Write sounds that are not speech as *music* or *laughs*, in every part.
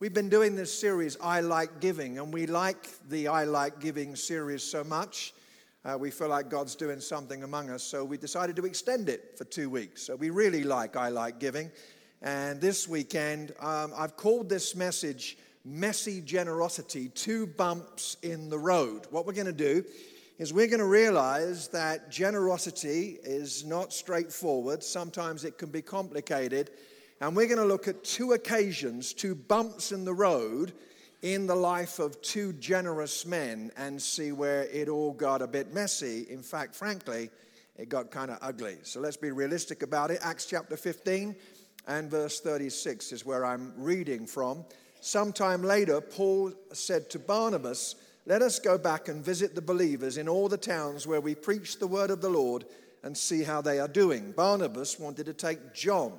We've been doing this series, I Like Giving, and we like the I Like Giving series so much. Uh, we feel like God's doing something among us, so we decided to extend it for two weeks. So we really like I Like Giving. And this weekend, um, I've called this message Messy Generosity Two Bumps in the Road. What we're going to do is we're going to realize that generosity is not straightforward, sometimes it can be complicated. And we're going to look at two occasions, two bumps in the road in the life of two generous men and see where it all got a bit messy. In fact, frankly, it got kind of ugly. So let's be realistic about it. Acts chapter 15 and verse 36 is where I'm reading from. Sometime later, Paul said to Barnabas, Let us go back and visit the believers in all the towns where we preach the word of the Lord and see how they are doing. Barnabas wanted to take John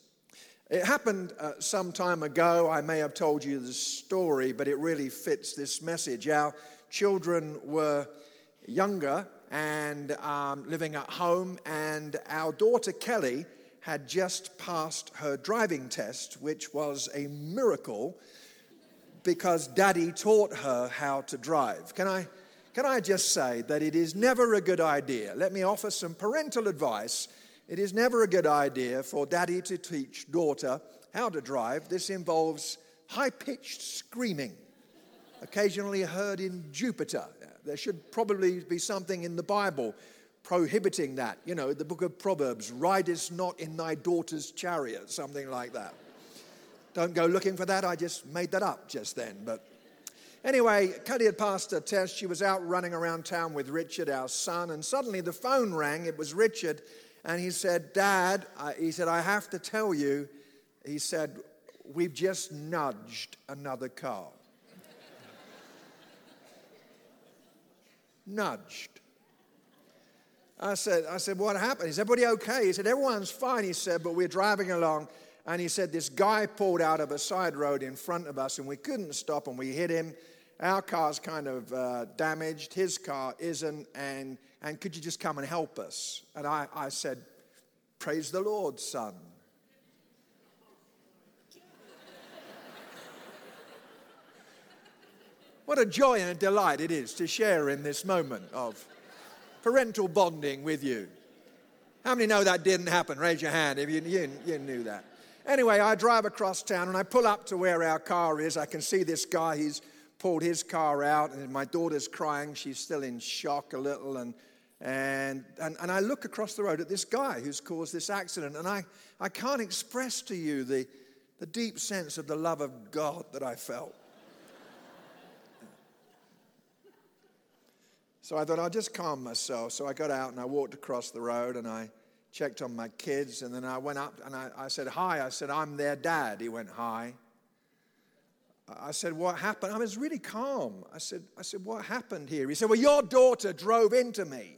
It happened uh, some time ago. I may have told you the story, but it really fits this message. Our children were younger and um, living at home, and our daughter Kelly had just passed her driving test, which was a miracle because daddy taught her how to drive. Can I, can I just say that it is never a good idea? Let me offer some parental advice it is never a good idea for daddy to teach daughter how to drive. This involves high pitched screaming, occasionally heard in Jupiter. There should probably be something in the Bible prohibiting that. You know, the book of Proverbs, ridest not in thy daughter's chariot, something like that. Don't go looking for that. I just made that up just then. But anyway, Cuddy had passed her test. She was out running around town with Richard, our son, and suddenly the phone rang. It was Richard and he said, Dad, he said, I have to tell you, he said, we've just nudged another car. *laughs* nudged. I said, I said, what happened? Is everybody okay. He said, everyone's fine, he said, but we're driving along. And he said, this guy pulled out of a side road in front of us and we couldn't stop and we hit him. Our car's kind of uh, damaged, his car isn't, and and could you just come and help us? And I, I said, Praise the Lord, son. what a joy and a delight it is to share in this moment of parental bonding with you. How many know that didn't happen? Raise your hand if you, you, you knew that. Anyway, I drive across town and I pull up to where our car is. I can see this guy, he's pulled his car out, and my daughter's crying. She's still in shock a little, and and, and, and I look across the road at this guy who's caused this accident, and I, I can't express to you the, the deep sense of the love of God that I felt. So I thought I'll just calm myself. So I got out and I walked across the road and I checked on my kids. And then I went up and I, I said, Hi. I said, I'm their dad. He went, Hi. I said, What happened? I was really calm. I said, I said, What happened here? He said, Well, your daughter drove into me.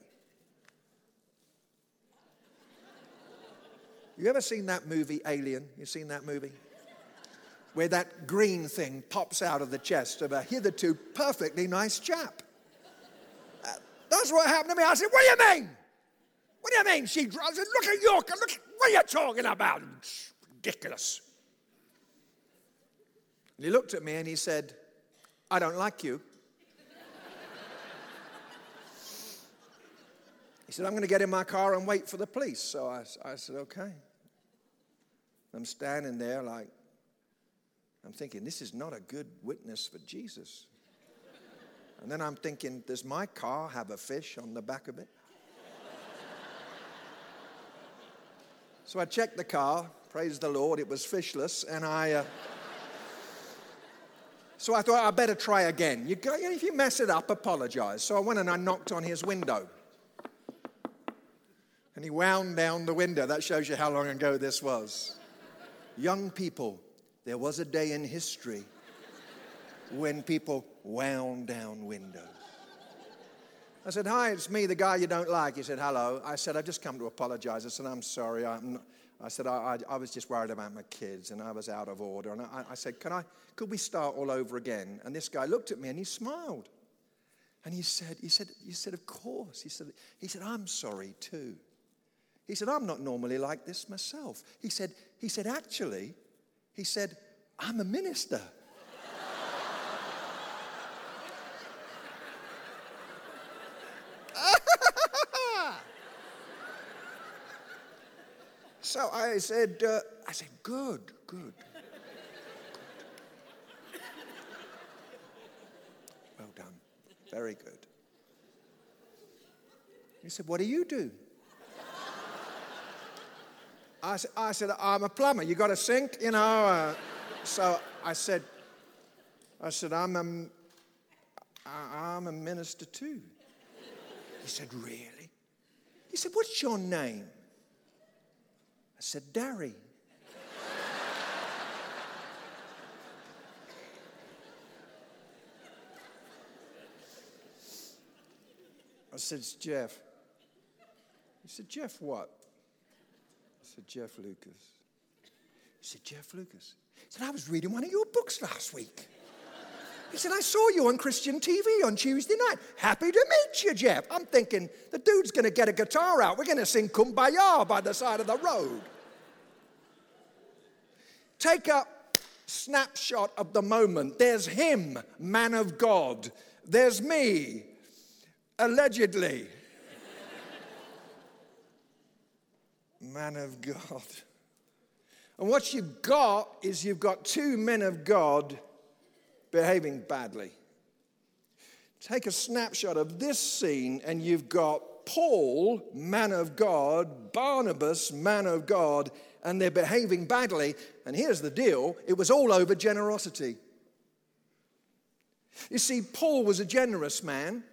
You ever seen that movie, Alien? You seen that movie? Where that green thing pops out of the chest of a hitherto perfectly nice chap. Uh, that's what happened to me. I said, What do you mean? What do you mean? She I said, Look at York. Look, what are you talking about? It's ridiculous. And he looked at me and he said, I don't like you. He said, I'm going to get in my car and wait for the police. So I, I said, okay. I'm standing there like, I'm thinking, this is not a good witness for Jesus. And then I'm thinking, does my car have a fish on the back of it? so I checked the car, praise the Lord, it was fishless, and I. Uh, so I thought, I better try again. You go, if you mess it up, apologize. So I went and I knocked on his window. And he wound down the window. That shows you how long ago this was. Young people, there was a day in history when people wound down windows. I said, Hi, it's me, the guy you don't like. He said, Hello. I said, I've just come to apologize. I said, I'm sorry. I'm not, I said, I, I, I, was just worried about my kids and I was out of order. And I, I said, Can I, could we start all over again? And this guy looked at me and he smiled. And he said, he said, he said, of course. He said, he said, I'm sorry too. He said, I'm not normally like this myself. He said, he said, actually, he said, I'm a minister. I said, uh, I said, good, good. Well done. Very good. He said, What do you do? I, said, I said, I'm a plumber. You got a sink? You know. Uh, so I said, I said, I'm a, I'm a minister too. He said, Really? He said, What's your name? Said, Darry. I said, It's Jeff. He said, Jeff what? I said, Jeff Lucas. He said, Jeff Lucas. He said, I was reading one of your books last week. He said, I saw you on Christian TV on Tuesday night. Happy to meet you, Jeff. I'm thinking, the dude's going to get a guitar out. We're going to sing Kumbaya by the side of the road. Take a snapshot of the moment. There's him, man of God. There's me, allegedly. man of God. And what you've got is you've got two men of God behaving badly. Take a snapshot of this scene, and you've got Paul, man of God, Barnabas, man of God, and they're behaving badly. And here's the deal it was all over generosity. You see, Paul was a generous man.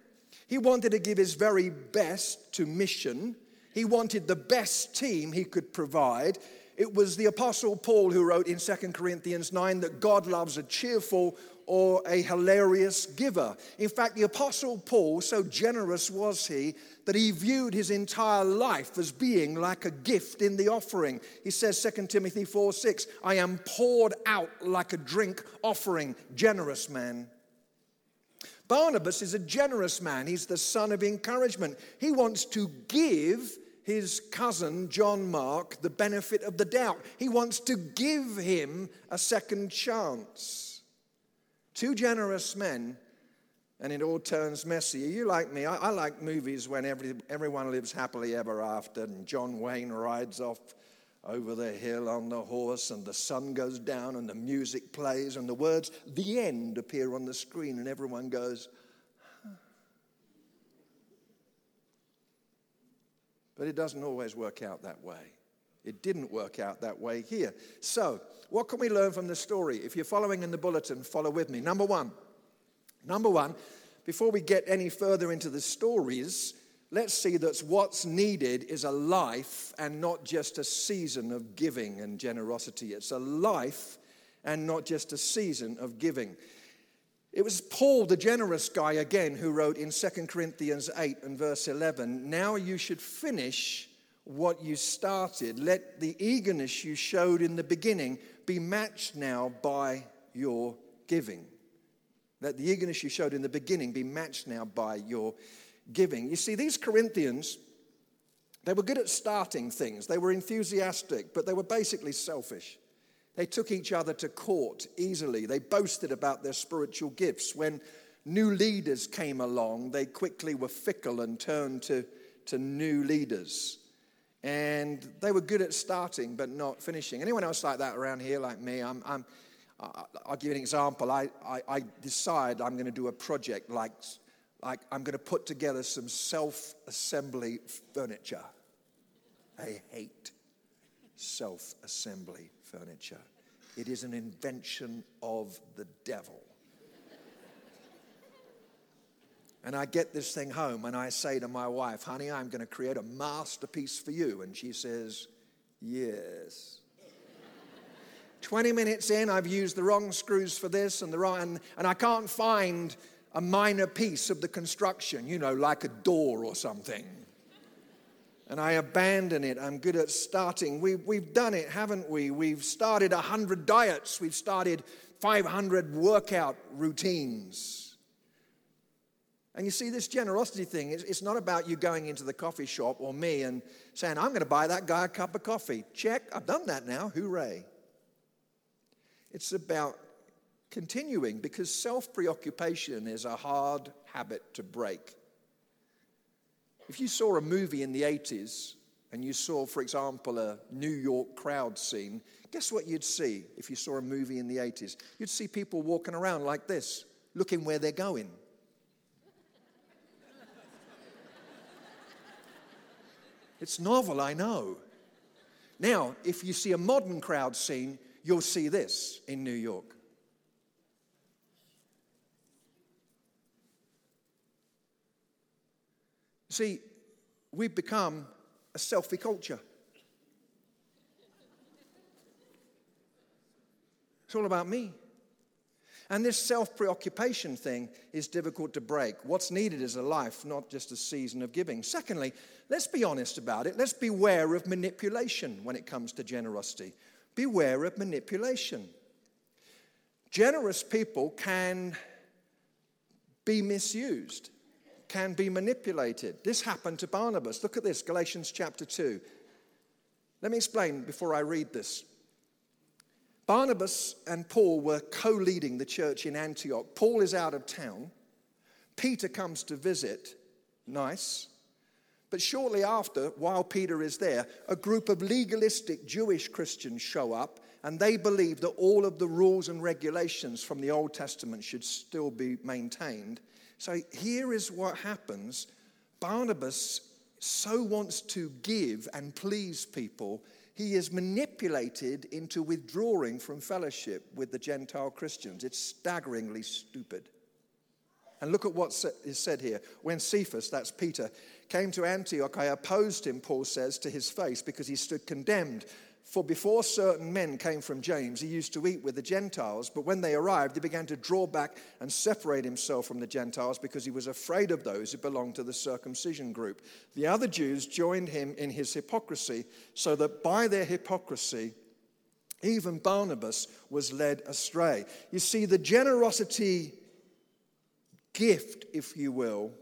He wanted to give his very best to mission. He wanted the best team he could provide. It was the Apostle Paul who wrote in 2 Corinthians 9 that God loves a cheerful or a hilarious giver. In fact, the Apostle Paul, so generous was he, that he viewed his entire life as being like a gift in the offering. He says, 2 Timothy 4 6, I am poured out like a drink offering, generous man. Barnabas is a generous man. He's the son of encouragement. He wants to give his cousin, John Mark, the benefit of the doubt. He wants to give him a second chance. Two generous men, and it all turns messy. Are you like me? I, I like movies when every, everyone lives happily ever after, and John Wayne rides off over the hill on the horse, and the sun goes down, and the music plays, and the words, the end, appear on the screen, and everyone goes, But it doesn't always work out that way. It didn't work out that way here. So, what can we learn from the story? If you're following in the bulletin, follow with me. Number one, number one, before we get any further into the stories, let's see that what's needed is a life and not just a season of giving and generosity. It's a life and not just a season of giving. It was Paul, the generous guy, again, who wrote in 2 Corinthians 8 and verse 11 Now you should finish what you started. Let the eagerness you showed in the beginning be matched now by your giving. Let the eagerness you showed in the beginning be matched now by your giving. You see, these Corinthians, they were good at starting things, they were enthusiastic, but they were basically selfish. They took each other to court easily. They boasted about their spiritual gifts. When new leaders came along, they quickly were fickle and turned to, to new leaders. And they were good at starting but not finishing. Anyone else like that around here, like me? I'm, I'm, I'll give you an example. I, I, I decide I'm going to do a project like, like I'm going to put together some self assembly furniture. I hate self assembly furniture. It is an invention of the devil. And I get this thing home and I say to my wife, honey, I'm going to create a masterpiece for you. And she says, yes. 20 minutes in, I've used the wrong screws for this and the wrong, and, and I can't find a minor piece of the construction, you know, like a door or something. And I abandon it. I'm good at starting. We, we've done it, haven't we? We've started 100 diets, we've started 500 workout routines. And you see, this generosity thing, it's not about you going into the coffee shop or me and saying, I'm going to buy that guy a cup of coffee. Check, I've done that now. Hooray. It's about continuing because self preoccupation is a hard habit to break. If you saw a movie in the 80s and you saw, for example, a New York crowd scene, guess what you'd see if you saw a movie in the 80s? You'd see people walking around like this, looking where they're going. It's novel, I know. Now, if you see a modern crowd scene, you'll see this in New York. See, we've become a selfie culture. It's all about me. And this self preoccupation thing is difficult to break. What's needed is a life, not just a season of giving. Secondly, let's be honest about it. Let's beware of manipulation when it comes to generosity. Beware of manipulation. Generous people can be misused, can be manipulated. This happened to Barnabas. Look at this, Galatians chapter 2. Let me explain before I read this. Barnabas and Paul were co leading the church in Antioch. Paul is out of town. Peter comes to visit. Nice. But shortly after, while Peter is there, a group of legalistic Jewish Christians show up and they believe that all of the rules and regulations from the Old Testament should still be maintained. So here is what happens Barnabas so wants to give and please people he is manipulated into withdrawing from fellowship with the Gentile Christians. It's staggeringly stupid. And look at what is said here. When Cephas, that's Peter, came to Antioch, I opposed him, Paul says, to his face because he stood condemned. For before certain men came from James, he used to eat with the Gentiles, but when they arrived, he began to draw back and separate himself from the Gentiles because he was afraid of those who belonged to the circumcision group. The other Jews joined him in his hypocrisy, so that by their hypocrisy, even Barnabas was led astray. You see, the generosity gift, if you will,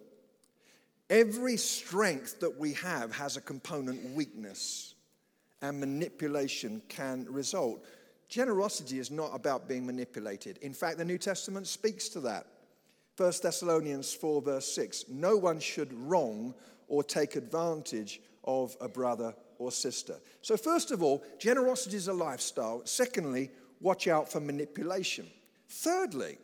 every strength that we have has a component weakness and manipulation can result. Generosity is not about being manipulated. In fact, the New Testament speaks to that. 1 Thessalonians 4, verse 6 No one should wrong or take advantage of a brother or sister. So, first of all, generosity is a lifestyle. Secondly, watch out for manipulation. Thirdly,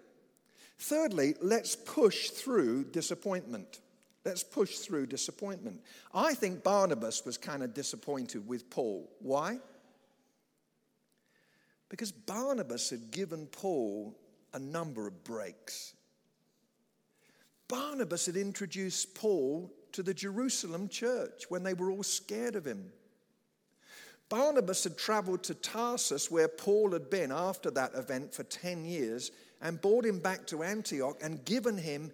thirdly, let's push through disappointment. Let's push through disappointment. I think Barnabas was kind of disappointed with Paul. Why? Because Barnabas had given Paul a number of breaks. Barnabas had introduced Paul to the Jerusalem church when they were all scared of him. Barnabas had traveled to Tarsus, where Paul had been after that event for 10 years, and brought him back to Antioch and given him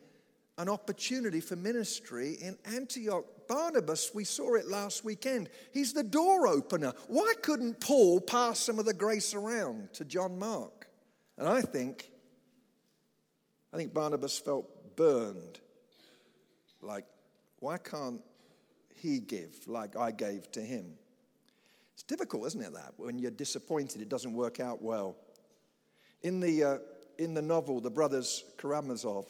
an opportunity for ministry in Antioch. Barnabas, we saw it last weekend. He's the door opener. Why couldn't Paul pass some of the grace around to John Mark? And I think, I think Barnabas felt burned. Like, why can't he give like I gave to him? It's difficult, isn't it, that? When you're disappointed, it doesn't work out well. In the, uh, in the novel, The Brothers Karamazov,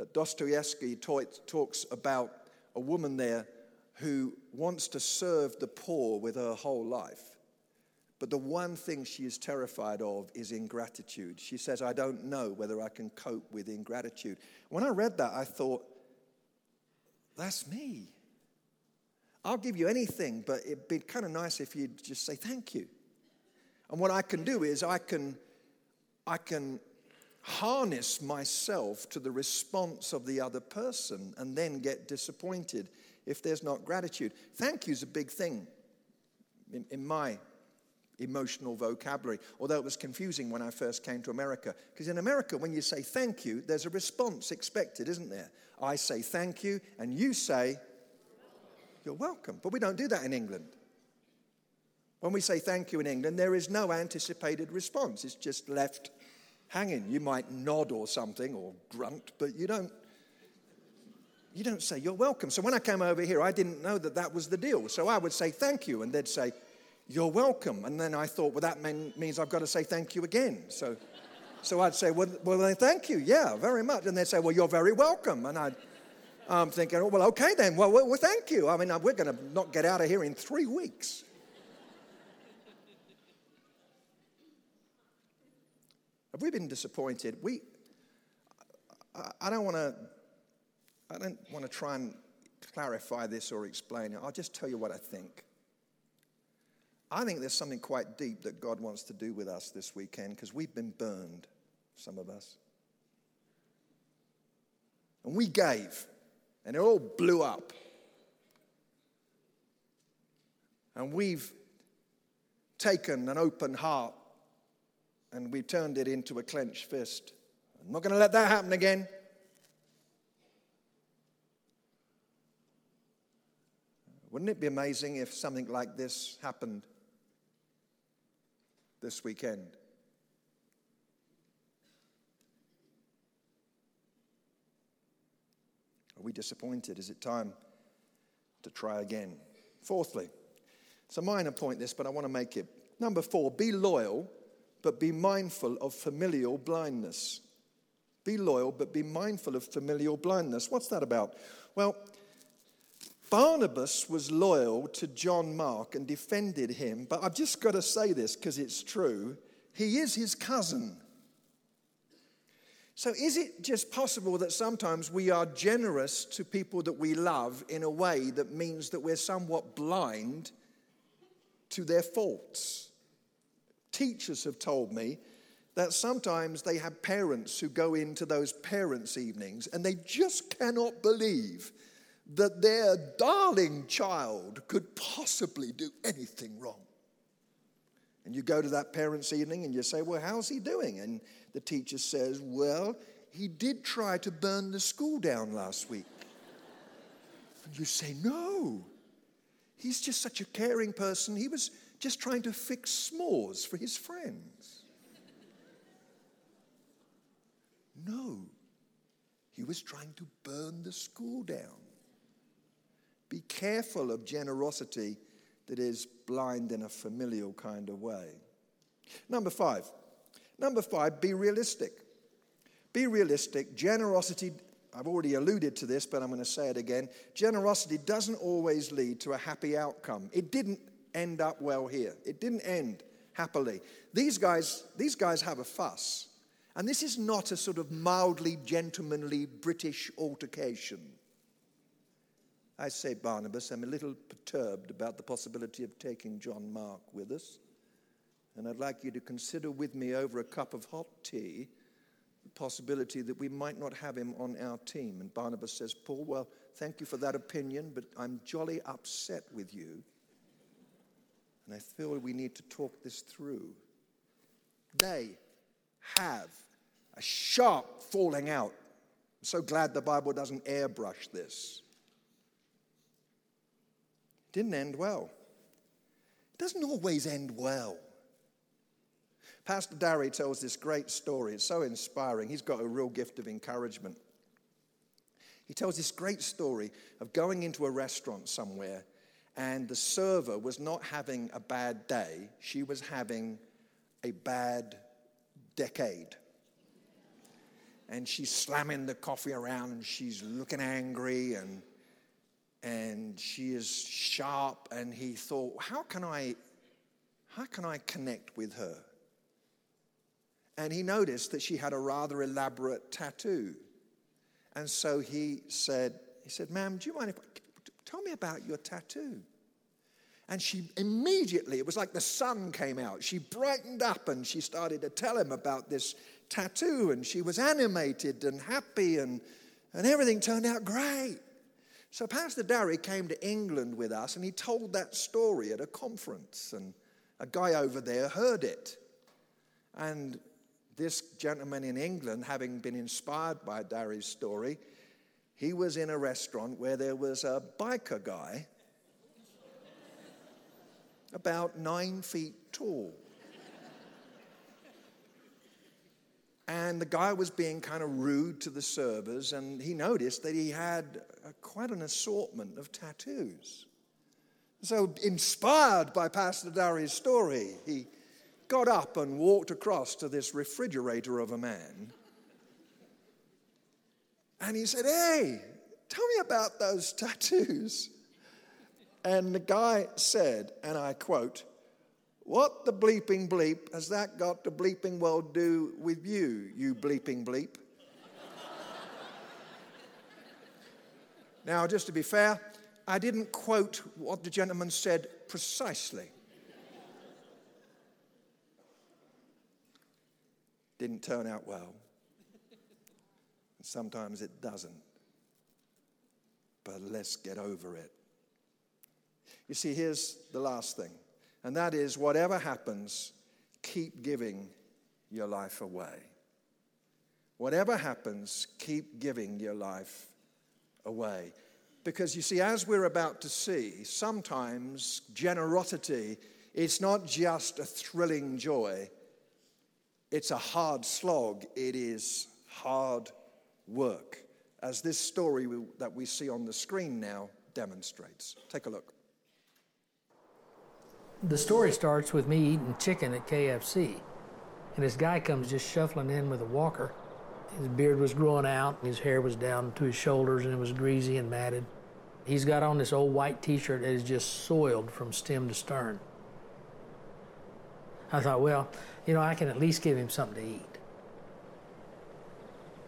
uh, Dostoevsky talks about a woman there who wants to serve the poor with her whole life. But the one thing she is terrified of is ingratitude. She says, I don't know whether I can cope with ingratitude. When I read that, I thought, that's me. I'll give you anything, but it'd be kind of nice if you'd just say thank you. And what I can do is I can, I can harness myself to the response of the other person and then get disappointed if there's not gratitude. Thank you is a big thing in, in my emotional vocabulary, although it was confusing when I first came to America. Because in America, when you say thank you, there's a response expected, isn't there? I say thank you, and you say, You're welcome. But we don't do that in England. When we say thank you in England, there is no anticipated response. It's just left hanging. You might nod or something or grunt, but you don't you don't say you're welcome. So when I came over here, I didn't know that that was the deal. So I would say thank you, and they'd say you're welcome. And then I thought, well, that means I've got to say thank you again. So, so I'd say, well, well, thank you, yeah, very much. And they'd say, well, you're very welcome. And I'd, I'm thinking, oh, well, okay then. Well, well, well thank you. I mean, we're going to not get out of here in three weeks. Have we been disappointed? We, I don't want to, I don't want to try and clarify this or explain it. I'll just tell you what I think. I think there's something quite deep that God wants to do with us this weekend because we've been burned, some of us. And we gave, and it all blew up. And we've taken an open heart and we turned it into a clenched fist. I'm not going to let that happen again. Wouldn't it be amazing if something like this happened this weekend? Are we disappointed? Is it time to try again? Fourthly, it's a minor point, this, but I want to make it. Number four, be loyal but be mindful of familial blindness. Be loyal, but be mindful of familial blindness. What's that about? Well, Barnabas was loyal to John Mark and defended him, but I've just got to say this because it's true. He is his cousin. So, is it just possible that sometimes we are generous to people that we love in a way that means that we're somewhat blind to their faults? Teachers have told me that sometimes they have parents who go into those parents' evenings and they just cannot believe that their darling child could possibly do anything wrong. And you go to that parents' evening and you say, Well, how's he doing? And the teacher says, Well, he did try to burn the school down last week. And you say, No, he's just such a caring person. He was just trying to fix s'mores for his friends. No, he was trying to burn the school down. Be careful of generosity that is blind in a familial kind of way. Number five. Number five, be realistic. Be realistic. Generosity, I've already alluded to this, but I'm going to say it again. Generosity doesn't always lead to a happy outcome. It didn't end up well here. It didn't end happily. These guys, these guys have a fuss. And this is not a sort of mildly gentlemanly British altercation. I say, Barnabas, I'm a little perturbed about the possibility of taking John Mark with us. And I'd like you to consider with me over a cup of hot tea the possibility that we might not have him on our team. And Barnabas says, Paul, well, thank you for that opinion, but I'm jolly upset with you and I feel we need to talk this through. They have a sharp falling out. I'm so glad the Bible doesn't airbrush this. It didn't end well. It doesn't always end well. Pastor Darry tells this great story. It's so inspiring. He's got a real gift of encouragement. He tells this great story of going into a restaurant somewhere and the server was not having a bad day, she was having a bad decade. And she's slamming the coffee around and she's looking angry and, and she is sharp. And he thought, how can I, how can I connect with her? And he noticed that she had a rather elaborate tattoo. And so he said, he said, ma'am, do you mind if I, tell me about your tattoo? And she immediately, it was like the sun came out. She brightened up and she started to tell him about this tattoo. And she was animated and happy, and, and everything turned out great. So Pastor Darry came to England with us and he told that story at a conference. And, a guy over there heard it. And this gentleman in England, having been inspired by Darry's story, he was in a restaurant where there was a biker guy about nine feet tall. And the guy was being kind of rude to the servers, and he noticed that he had a, quite an assortment of tattoos. So, inspired by Pastor Darry's story, he got up and walked across to this refrigerator of a man. And he said, Hey, tell me about those *laughs* tattoos. And the guy said, and I quote, What the bleeping bleep has that got to bleeping well do with you, you bleeping bleep? *laughs* now, just to be fair, I didn't quote what the gentleman said precisely. Didn't turn out well. And sometimes it doesn't. But let's get over it. You see, here's the last thing, and that is whatever happens, keep giving your life away. Whatever happens, keep giving your life away. Because you see, as we're about to see, sometimes generosity, it's not just a thrilling joy, it's a hard slog, it is hard work, as this story that we see on the screen now demonstrates. Take a look. The story starts with me eating chicken at KFC. And this guy comes just shuffling in with a walker. His beard was growing out, his hair was down to his shoulders, and it was greasy and matted. He's got on this old white t shirt that is just soiled from stem to stern. I thought, well, you know, I can at least give him something to eat.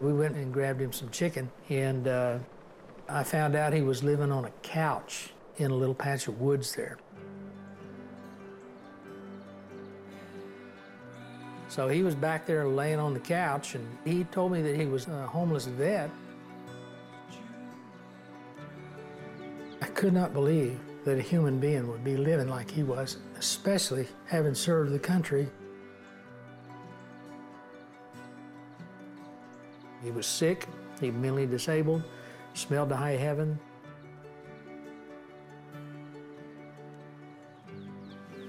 We went and grabbed him some chicken, and uh, I found out he was living on a couch in a little patch of woods there. So he was back there laying on the couch, and he told me that he was a homeless vet. I could not believe that a human being would be living like he was, especially having served the country. He was sick, he mentally disabled, smelled to high heaven.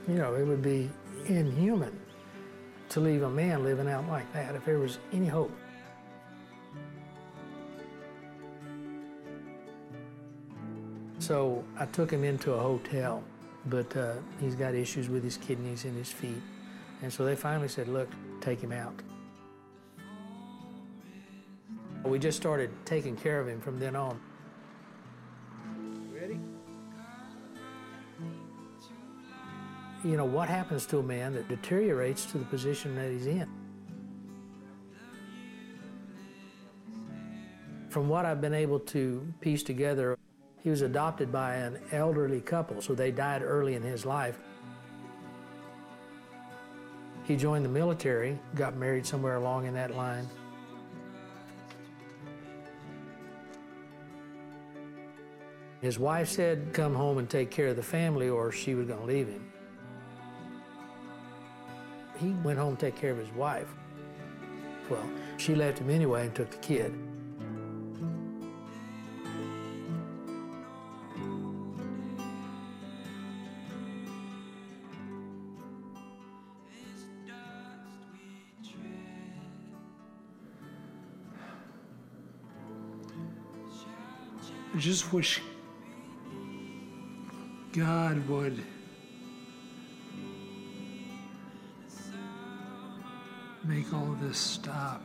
You know, it would be inhuman to leave a man living out like that if there was any hope. So I took him into a hotel, but uh, he's got issues with his kidneys and his feet. And so they finally said, look, take him out. We just started taking care of him from then on. You know, what happens to a man that deteriorates to the position that he's in? From what I've been able to piece together, he was adopted by an elderly couple, so they died early in his life. He joined the military, got married somewhere along in that line. His wife said, come home and take care of the family or she was going to leave him. He went home to take care of his wife. Well, she left him anyway and took the kid. I just wish God would make all of this stop.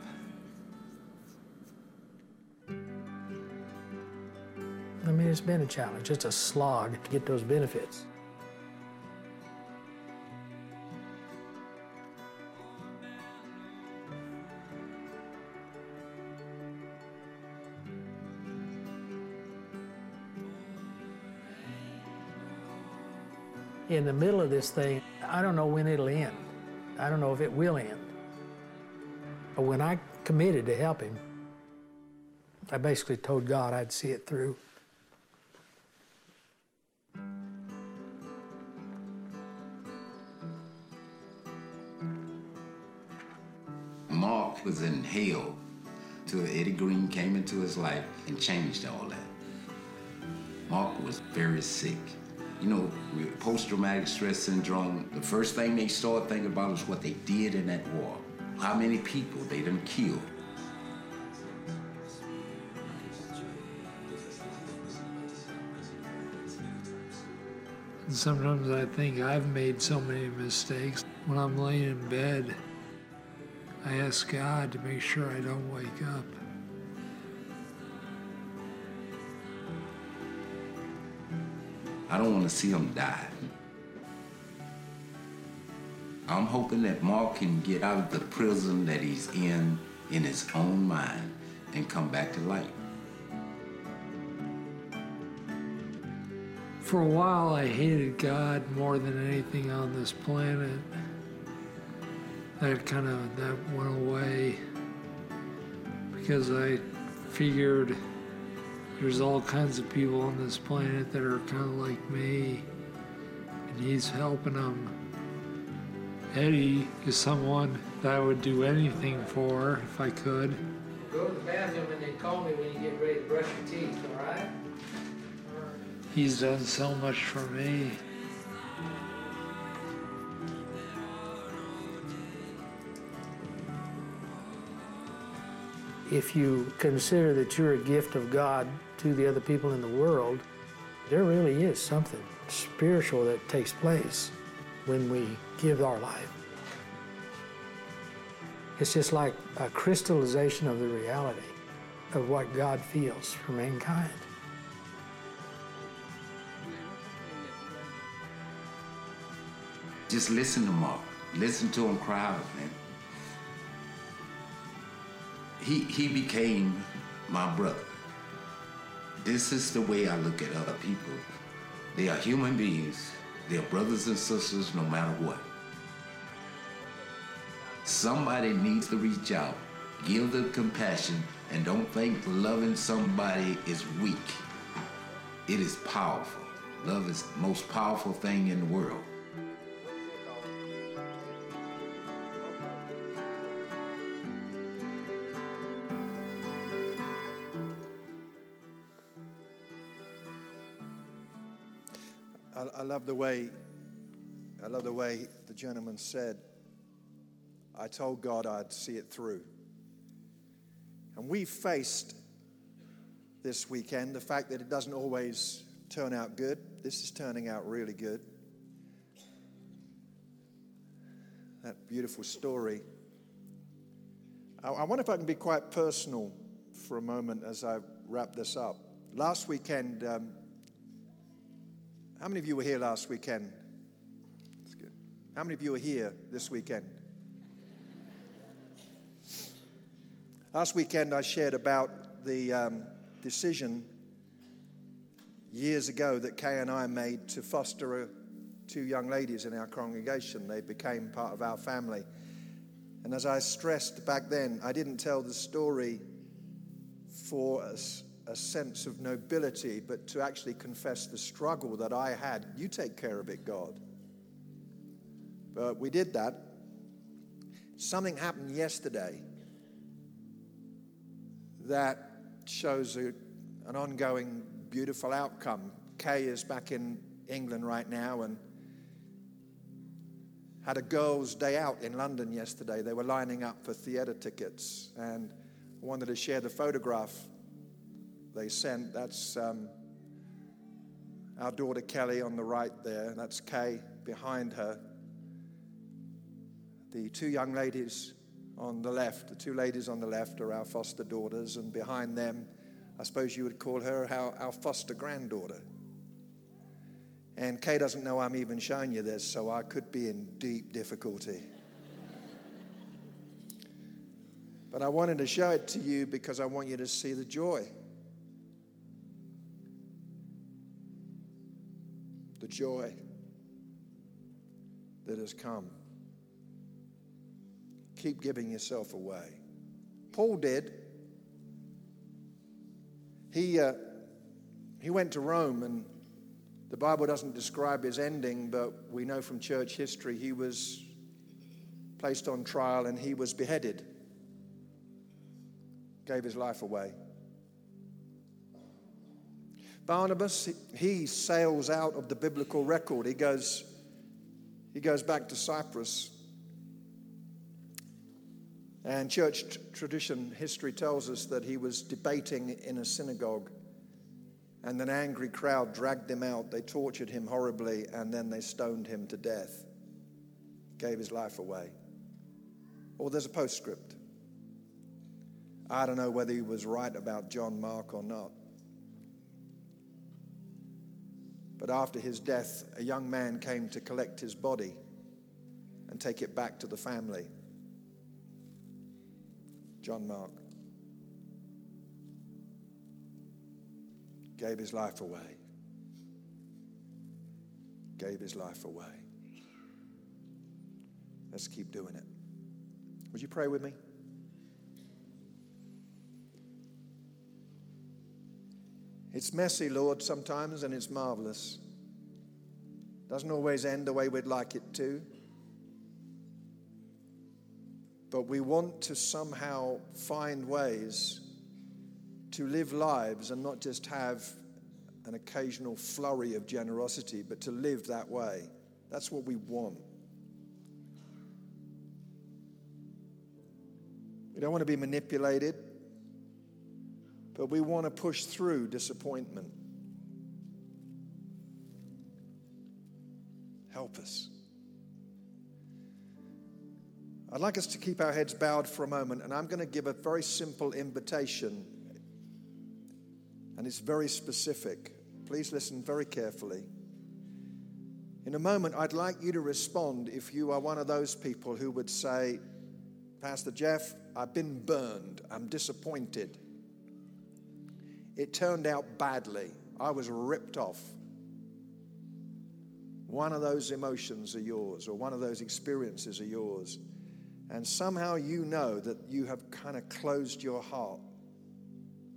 I mean, it's been a challenge. It's a slog to get those benefits. In the middle of this thing, I don't know when it'll end. I don't know if it will end when I committed to help him, I basically told God I'd see it through. Mark was in hell till Eddie Green came into his life and changed all that. Mark was very sick. You know, post-traumatic stress syndrome, the first thing they start thinking about is what they did in that war. How many people they done killed. And sometimes I think I've made so many mistakes. When I'm laying in bed, I ask God to make sure I don't wake up. I don't want to see him die. I'm hoping that Mark can get out of the prison that he's in in his own mind and come back to life. For a while, I hated God more than anything on this planet. That kind of that went away because I figured there's all kinds of people on this planet that are kind of like me, and He's helping them. Eddie is someone that I would do anything for if I could. Go to the bathroom and then call me when you get ready to brush your teeth, all right? He's done so much for me. If you consider that you're a gift of God to the other people in the world, there really is something spiritual that takes place when we give our life. It's just like a crystallization of the reality of what God feels for mankind. Just listen to Mark. Listen to him cry out, man. He, he became my brother. This is the way I look at other people. They are human beings. They are brothers and sisters no matter what. Somebody needs to reach out, give them compassion, and don't think loving somebody is weak. It is powerful. Love is the most powerful thing in the world. Love the way, I love the way the gentleman said, I told God I'd see it through. And we faced this weekend the fact that it doesn't always turn out good. This is turning out really good. That beautiful story. I, I wonder if I can be quite personal for a moment as I wrap this up. Last weekend, um, how many of you were here last weekend? That's good. How many of you are here this weekend? Last weekend, I shared about the um, decision years ago that Kay and I made to foster a, two young ladies in our congregation. They became part of our family. And as I stressed back then, I didn't tell the story for us a sense of nobility, but to actually confess the struggle that I had. You take care of it, God. But we did that. Something happened yesterday that shows a, an ongoing beautiful outcome. Kay is back in England right now and had a girls' day out in London yesterday. They were lining up for theatre tickets, and wanted to share the photograph they sent. That's um, our daughter Kelly on the right there. And that's Kay behind her. The two young ladies on the left, the two ladies on the left are our foster daughters, and behind them, I suppose you would call her our, our foster granddaughter. And Kay doesn't know I'm even showing you this, so I could be in deep difficulty. *laughs* But I wanted to show it to you because I want you to see the joy. Joy that has come. Keep giving yourself away. Paul did. He, uh, he went to Rome, and the Bible doesn't describe his ending, but we know from church history he was placed on trial and he was beheaded. gave his life away. Barnabas, he sails out of the biblical record. He goes, he goes back to Cyprus. And church tradition history tells us that he was debating in a synagogue, and an angry crowd dragged him out. They tortured him horribly, and then they stoned him to death, gave his life away. Or there's a postscript. I don't know whether he was right about John Mark or not. But after his death, a young man came to collect his body and take it back to the family. John Mark gave his life away. Gave his life away. Let's keep doing it. Would you pray with me? It's messy, Lord, sometimes, and it's marvelous. Doesn't always end the way we'd like it to. But we want to somehow find ways to live lives and not just have an occasional flurry of generosity, but to live that way. That's what we want. We don't want to be manipulated, but we want to push through disappointment. Help us. I'd like us to keep our heads bowed for a moment, and I'm going to give a very simple invitation, and it's very specific. Please listen very carefully. In a moment, I'd like you to respond if you are one of those people who would say, Pastor Jeff, I've been burned. I'm disappointed. It turned out badly. I was ripped off. One of those emotions are yours, or one of those experiences are yours. And somehow you know that you have kind of closed your heart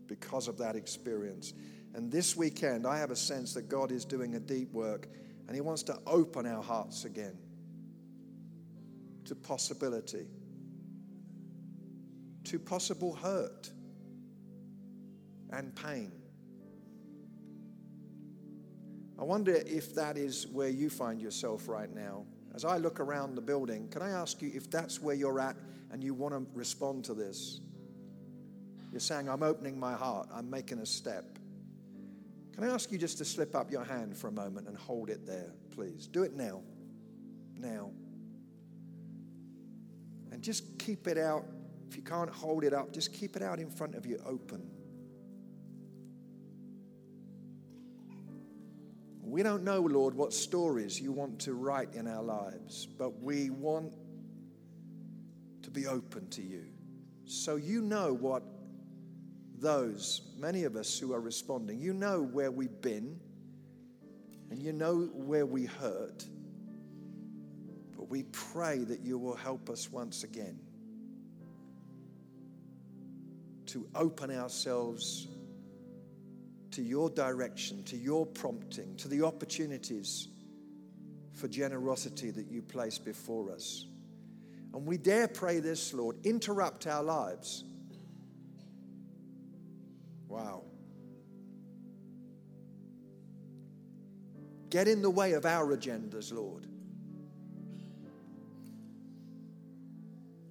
because of that experience. And this weekend, I have a sense that God is doing a deep work and He wants to open our hearts again to possibility to possible hurt and pain. I wonder if that is where you find yourself right now. As I look around the building, can I ask you if that's where you're at and you want to respond to this? You're saying, I'm opening my heart, I'm making a step. Can I ask you just to slip up your hand for a moment and hold it there, please? Do it now. Now. And just keep it out if you can't hold it up, just keep it out in front of you open. We don't know, Lord, what stories you want to write in our lives, but we want to be open to you. So you know what those, many of us who are responding, you know where we've been and you know where we hurt. But we pray that you will help us once again. to open ourselves to your direction, to your prompting, to the opportunities for generosity that you place before us. And we dare pray this, Lord, interrupt our lives. Wow. Get in the way of our agendas, Lord,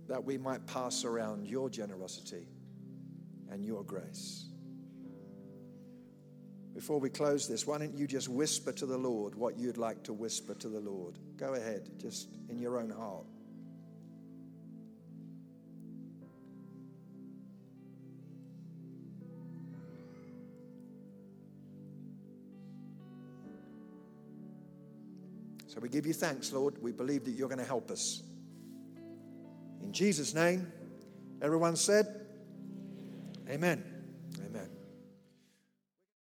that we might pass around your generosity and your grace. Before we close this, why don't you just whisper to the Lord what you'd like to whisper to the Lord? Go ahead, just in your own heart. So we give you thanks, Lord. We believe that you're going to help us. In Jesus' name, everyone said, Amen.